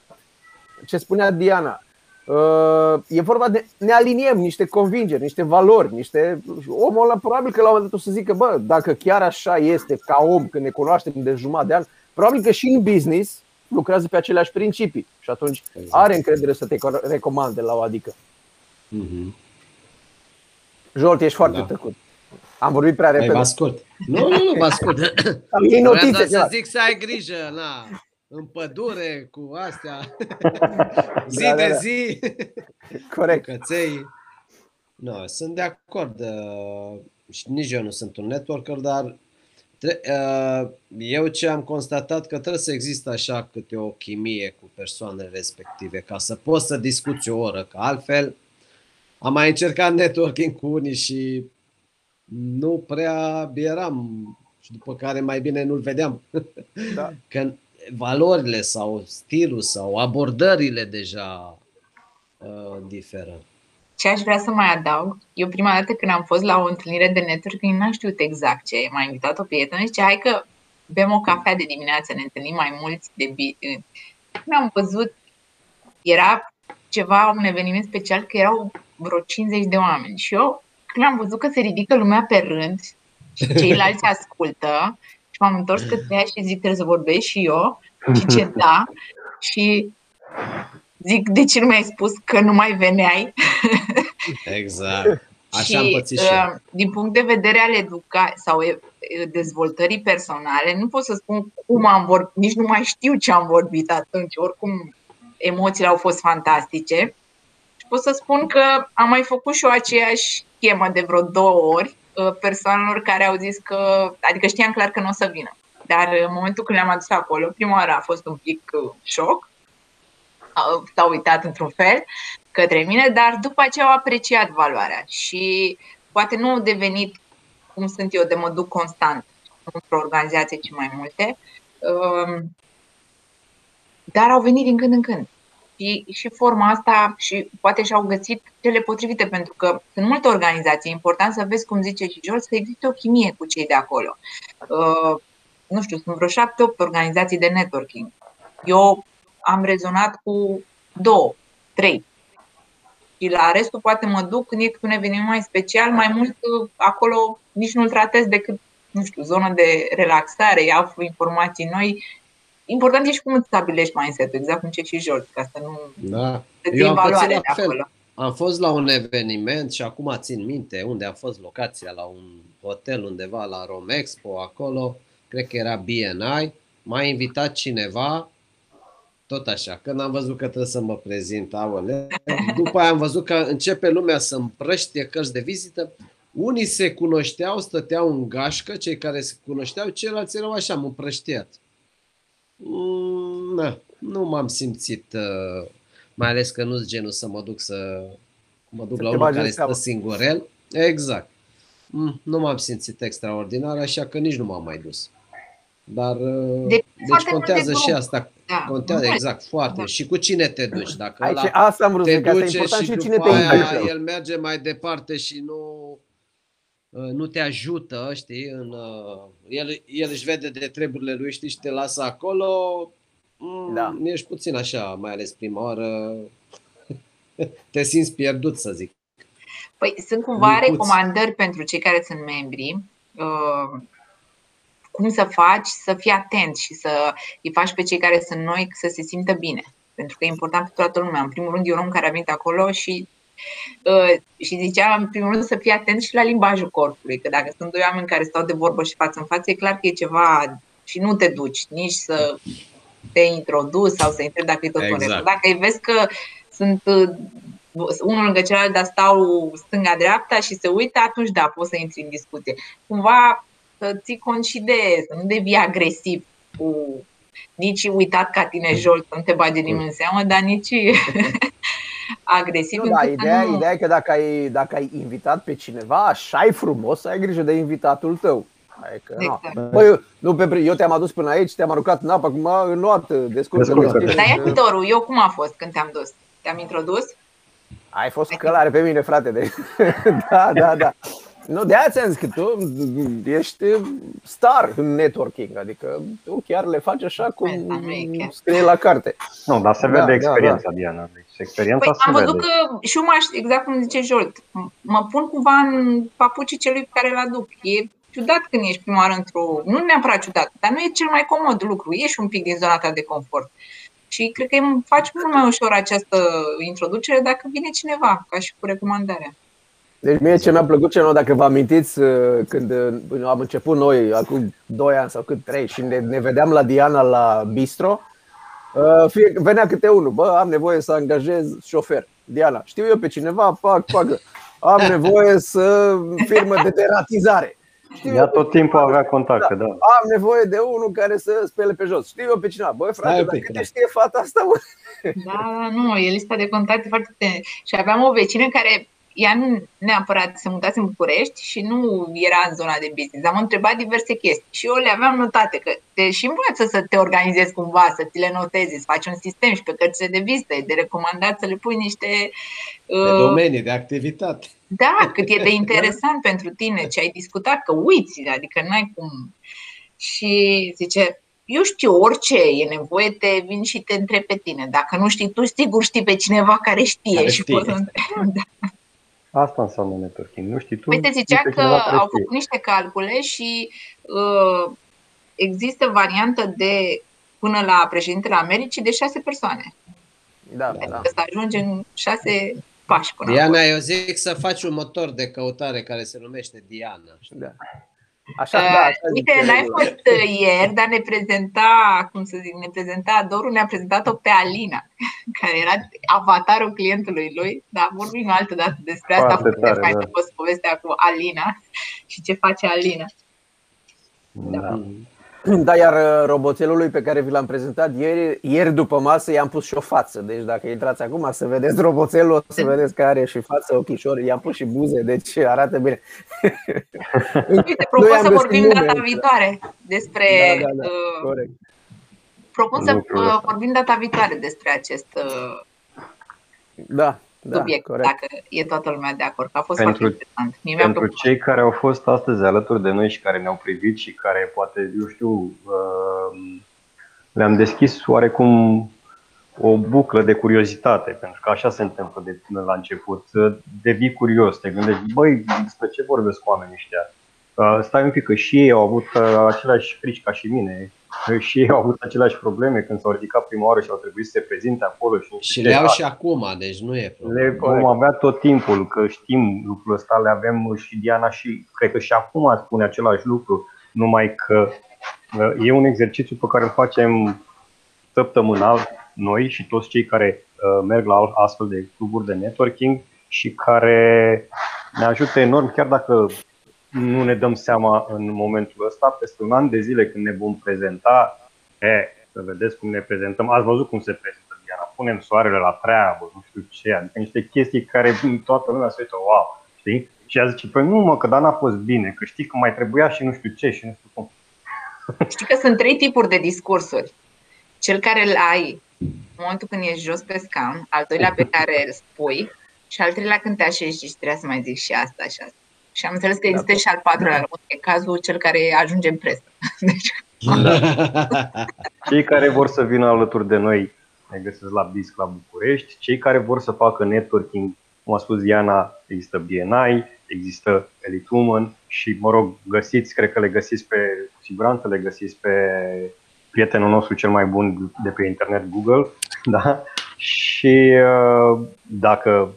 S1: ce spunea Diana, uh, e vorba de ne aliniem niște convingeri, niște valori, niște. Omul ăla probabil că la un moment dat o să zică, bă, dacă chiar așa este ca om, când ne cunoaștem de jumătate de an, probabil că și în business lucrează pe aceleași principii și atunci exact. are încredere să te recomande la o adică. Mm-hmm. Jolt, ești foarte da. tăcut. Am vorbit prea repede.
S4: Hai, vă ascult. Nu, nu, nu, vă ascult.
S1: Am notițe.
S4: Să zic să ai grijă, na, în pădure cu astea, zi da, de da, da. zi.
S1: Corect.
S4: Căței. Nu, sunt de acord. Uh, și nici eu nu sunt un networker, dar uh, eu ce am constatat că trebuie să există așa câte o chimie cu persoanele respective ca să poți să discuți o oră, că altfel am mai încercat networking cu unii și nu prea eram și după care mai bine nu-l vedeam. Da. Că valorile sau stilul sau abordările deja uh, diferă.
S3: Ce aș vrea să mai adaug, eu prima dată când am fost la o întâlnire de networking, n-am știut exact ce, m-a invitat o prietenă și zice, hai că bem o cafea de dimineață, ne întâlnim mai mulți de bi- Când am văzut, era ceva, un eveniment special, că erau vreo 50 de oameni. Și eu, când am văzut că se ridică lumea pe rând și ceilalți ascultă, și m-am întors către ea și zic, trebuie să vorbesc și eu. Și ce da. Și zic, de ce nu mi-ai spus că nu mai veneai?
S4: Exact. Așa
S3: și,
S4: am pățit și uh,
S3: din punct de vedere al educației sau dezvoltării personale, nu pot să spun cum am vorbit, nici nu mai știu ce am vorbit atunci, oricum emoțiile au fost fantastice pot să spun că am mai făcut și eu aceeași schemă de vreo două ori uh, persoanelor care au zis că, adică știam clar că nu o să vină. Dar în momentul când le-am adus acolo, prima oară a fost un pic uh, șoc, s-au uitat într-un fel către mine, dar după aceea au apreciat valoarea și poate nu au devenit cum sunt eu de mă duc constant într-o organizație, ci mai multe, um, dar au venit din când în când și, și forma asta și poate și-au găsit cele potrivite, pentru că sunt multe organizații. E important să vezi, cum zice și George, să existe o chimie cu cei de acolo. Uh, nu știu, sunt vreo șapte, opt organizații de networking. Eu am rezonat cu două, trei. Și la restul poate mă duc când e un eveniment mai special, mai mult acolo nici nu-l tratez decât, nu știu, zonă de relaxare, aflu informații noi important e și cum îți stabilești mindset exact cum ce și George, ca să nu
S4: da. Eu am valoare de acolo. Am fost la un eveniment și acum țin minte unde a fost locația, la un hotel undeva la Romexpo, acolo, cred că era BNI, m-a invitat cineva, tot așa, când am văzut că trebuie să mă prezint, aole, după aia am văzut că începe lumea să împrăștie cărți de vizită, unii se cunoșteau, stăteau în gașcă, cei care se cunoșteau, ceilalți erau așa, mă împrăștiat. Mm, na, nu m-am simțit, uh, mai ales că nu-s genul să mă duc să mă duc să la unul care stă singurel. Exact. Mm, nu m-am simțit extraordinar, așa că nici nu m-am mai dus. Dar deci, deci contează și asta. Da. Contează, exact, foarte. Da. Și cu cine te duci? Dacă
S1: Aici, asta am vrut
S4: te
S1: duce
S4: și,
S1: important
S4: și,
S1: și cine te aia,
S4: El merge mai departe și nu, nu te ajută, știi? În, el, el își vede de treburile lui, știi, și te lasă acolo. Mm, da. Ești puțin așa, mai ales prima oară. te simți pierdut, să zic.
S3: Păi sunt cumva Micuț. recomandări pentru cei care sunt membri. Uh, cum să faci să fii atent și să îi faci pe cei care sunt noi să se simtă bine. Pentru că e important pentru toată lumea. În primul rând, e un om care a venit acolo și uh, și zicea, în primul rând, să fii atent și la limbajul corpului. Că dacă sunt doi oameni care stau de vorbă și față în față, e clar că e ceva și nu te duci nici să te introduci sau să întrebi dacă e tot exact. Dacă îi vezi că sunt uh, unul lângă celălalt, dar stau stânga-dreapta și se uită, atunci da, poți să intri în discuție. Cumva să ții cont și de, să nu devii agresiv cu nici uitat ca tine jol, să nu te bage nimeni în seamă, dar nici agresiv.
S1: Nu, da, ideea, nu... ideea e că dacă ai, dacă ai invitat pe cineva, așa e frumos să ai grijă de invitatul tău. Adică, exact. Bă, eu, nu, pe, eu te-am adus până aici, te-am aruncat în apă, acum în luat, descurcă
S3: Dar ia cu Doru, eu cum a fost când te-am dus? Te-am introdus?
S1: Ai fost călare pe mine, frate. De... da, da, da. Nu, de aia ți-am zis că tu ești star în networking, adică tu chiar le faci așa cum scrie la carte.
S2: Nu, dar se vede da, experiența, da, da. Diana. Deci experiența păi, se
S3: am văzut
S2: vede.
S3: că și eu mă, exact cum zice Jolt, mă pun cumva în papucii celui pe care îl aduc. E ciudat când ești prima oară într-o... Nu neapărat ciudat, dar nu e cel mai comod lucru. Ieși un pic din zona ta de confort. Și cred că îmi faci mult mai ușor această introducere dacă vine cineva, ca și cu recomandarea.
S1: Deci mie ce mi-a plăcut cel dacă vă amintiți uh, când uh, am început noi, acum 2 ani sau cât 3 și ne, ne vedeam la Diana la bistro, uh, fie, venea câte unul, bă, am nevoie să angajez șofer. Diana, știu eu pe cineva, fac, fac. Am nevoie să firmă de deratizare.
S2: Știu Ea tot timpul avea contacte, da. da.
S1: Am nevoie de unul care să spele pe jos. Știu eu pe cineva. Băi, frate, dacă te da. știe fata asta, bă.
S3: Da, nu, e lista de contacte foarte tine. Și aveam o vecină care ea nu neapărat se mutase în București și nu era în zona de business. Am întrebat diverse chestii și eu le aveam notate că te și învață să te organizezi cumva, să ți le notezi, să faci un sistem și pe cărțile de vizită, de recomandat să le pui niște...
S4: Uh, de domenii de activitate.
S3: Da, cât e de interesant pentru tine ce ai discutat, că uiți, adică n-ai cum... Și zice, eu știu orice e nevoie, te vin și te întreb pe tine. Dacă nu știi tu, sigur știi pe cineva care știe care și știe. poți să da.
S2: Asta înseamnă networking. Nu știi tu?
S3: Uite, zicea că au făcut niște calcule și uh, există variantă de până la președintele Americii de șase persoane.
S1: Da, da. da.
S3: Să ajunge în șase pași până
S4: Diana, acolo. eu zic să faci un motor de căutare care se numește Diana. Da.
S3: Așa, uh, da, așa uite, n-ai fost uh, ieri, dar ne prezenta, cum să zic, ne prezenta Doru, ne-a prezentat-o pe Alina, care era avatarul clientului lui, dar vorbim altă dată despre asta, Foarte tare, mai da. fost povestea cu Alina și ce face Alina.
S1: Da. da. Da, iar uh, roboțelului pe care vi l-am prezentat ieri, ieri după masă i-am pus și o față. Deci dacă intrați acum să vedeți roboțelul, o să vedeți că are și față, ochișori, i-am pus și buze, deci arată bine.
S3: Uite, propun să vorbim data viitoare despre... Da, da, da, uh, corect. Propun să uh, vorbim data viitoare despre acest
S1: da,
S3: da, subiect, corect. dacă e toată lumea de acord. A fost
S2: pentru,
S3: foarte interesant.
S2: Mie pentru cei care au fost astăzi alături de noi și care ne-au privit și care poate, eu știu, uh, le-am deschis oarecum o buclă de curiozitate, pentru că așa se întâmplă de până la început. Devii curios, te gândești, băi, despre ce vorbesc oamenii ăștia? Uh, stai un pic, că și ei au avut uh, aceleași frici ca și mine și ei au avut aceleași probleme când s-au ridicat prima oară și au trebuit să se prezinte acolo. Și,
S4: și le au și acum, deci nu e
S2: problemă. Le vom avea tot timpul, că știm lucrul ăsta, le avem și Diana și cred că și acum spune același lucru, numai că uh, e un exercițiu pe care îl facem săptămânal noi și toți cei care merg la astfel de cluburi de networking și care ne ajută enorm, chiar dacă nu ne dăm seama în momentul ăsta, peste un an de zile când ne vom prezenta, e, să vedeți cum ne prezentăm, ați văzut cum se prezintă Diana, punem soarele la treabă, nu știu ce, adică niște chestii care toată lumea se uită, wow, știi? Și ea zice, păi nu mă, că dar n-a fost bine, că știi că mai trebuia și nu știu ce și nu știu cum.
S3: Știi că sunt trei tipuri de discursuri. Cel care îl ai în momentul când ești jos pe scaun, al doilea pe care îl spui și al treilea când te așezi și trebuie să mai zic și asta și asta. Și am înțeles că există și al patrulea, e cazul cel care ajunge în presă. Deci,
S2: Cei care vor să vină alături de noi ne găsesc la BIS la București. Cei care vor să facă networking, cum a spus Diana, există BNI, există Elite Woman și, mă rog, găsiți, cred că le găsiți pe, cu siguranță le găsiți pe prietenul nostru cel mai bun de pe internet, Google, da? Și uh, dacă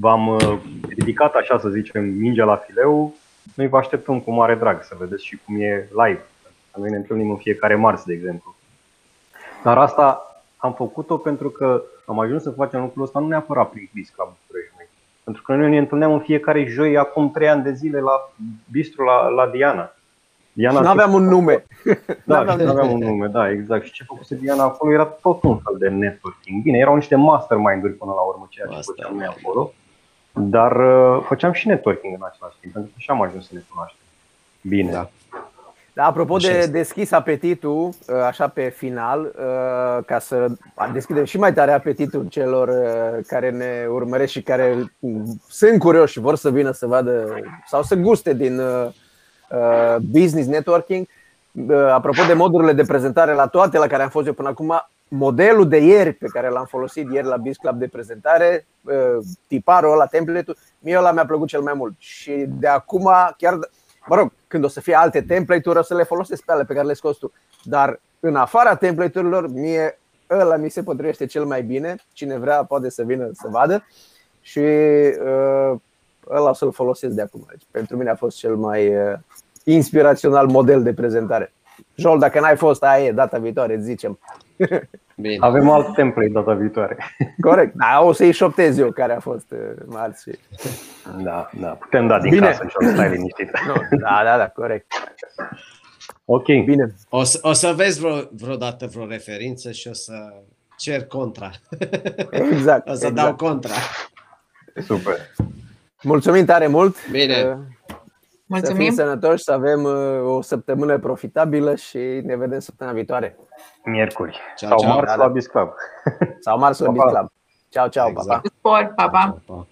S2: v-am uh, ridicat, așa să zicem, mingea la fileu, noi vă așteptăm cu mare drag să vedeți și cum e live. Noi ne întâlnim în fiecare marți, de exemplu. Dar asta am făcut-o pentru că am ajuns să facem lucrul ăsta nu neapărat prin Quiz Club București. Pentru că noi ne întâlneam în fiecare joi, acum trei ani de zile, la bistru la, la Diana.
S1: Diana nu aveam un nume.
S2: Da, nu aveam un nume, da, exact. Și ce făcuse Diana acolo era tot un fel de networking. Bine, erau niște mastermind-uri până la urmă, ceea ce făceam noi acolo. Dar uh, făceam și networking în același timp, pentru că așa am ajuns să ne cunoaștem. Bine.
S1: Da. Da, apropo așa de este. deschis apetitul, uh, așa pe final, uh, ca să deschidem și mai tare apetitul celor uh, care ne urmăresc și care sunt curioși și vor să vină să vadă sau să guste din business networking. Apropo de modurile de prezentare la toate la care am fost eu până acum, modelul de ieri pe care l-am folosit ieri la Biz Club de prezentare, tiparul ăla, template-ul, mie ăla mi-a plăcut cel mai mult. Și de acum, chiar mă rog, când o să fie alte template-uri, o să le folosesc pe ale pe care le scos tu. Dar în afara template-urilor, mie ăla mi se potrivește cel mai bine. Cine vrea poate să vină să vadă. Și uh, ăla o să-l folosesc de acum. Deci, pentru mine a fost cel mai uh, inspirațional model de prezentare. Jol, dacă n-ai fost, aia e, data viitoare, îți zicem.
S2: Bine. Avem alt template data viitoare.
S1: Corect, da, o să-i șoptez eu care a fost uh, marți.
S2: Da, da, putem da din Bine. casă și o stai liniștit.
S1: No, da, da, da, corect.
S2: Ok.
S1: Bine.
S4: O să, o să vezi vreo, vreodată vreo referință și o să cer contra.
S1: Exact.
S4: o să
S1: exact.
S4: dau contra.
S2: Super.
S1: Mulțumim tare mult.
S4: Bine.
S1: Uh, Mulțumim. Să fim sănătoși, să avem uh, o săptămână profitabilă și ne vedem săptămâna viitoare.
S2: Miercuri. Ciao, sau ciao. marți la Bisclub.
S1: Sau marți la Bisclub. Ciao, ciao,
S3: exact. pa, pa. pa, pa.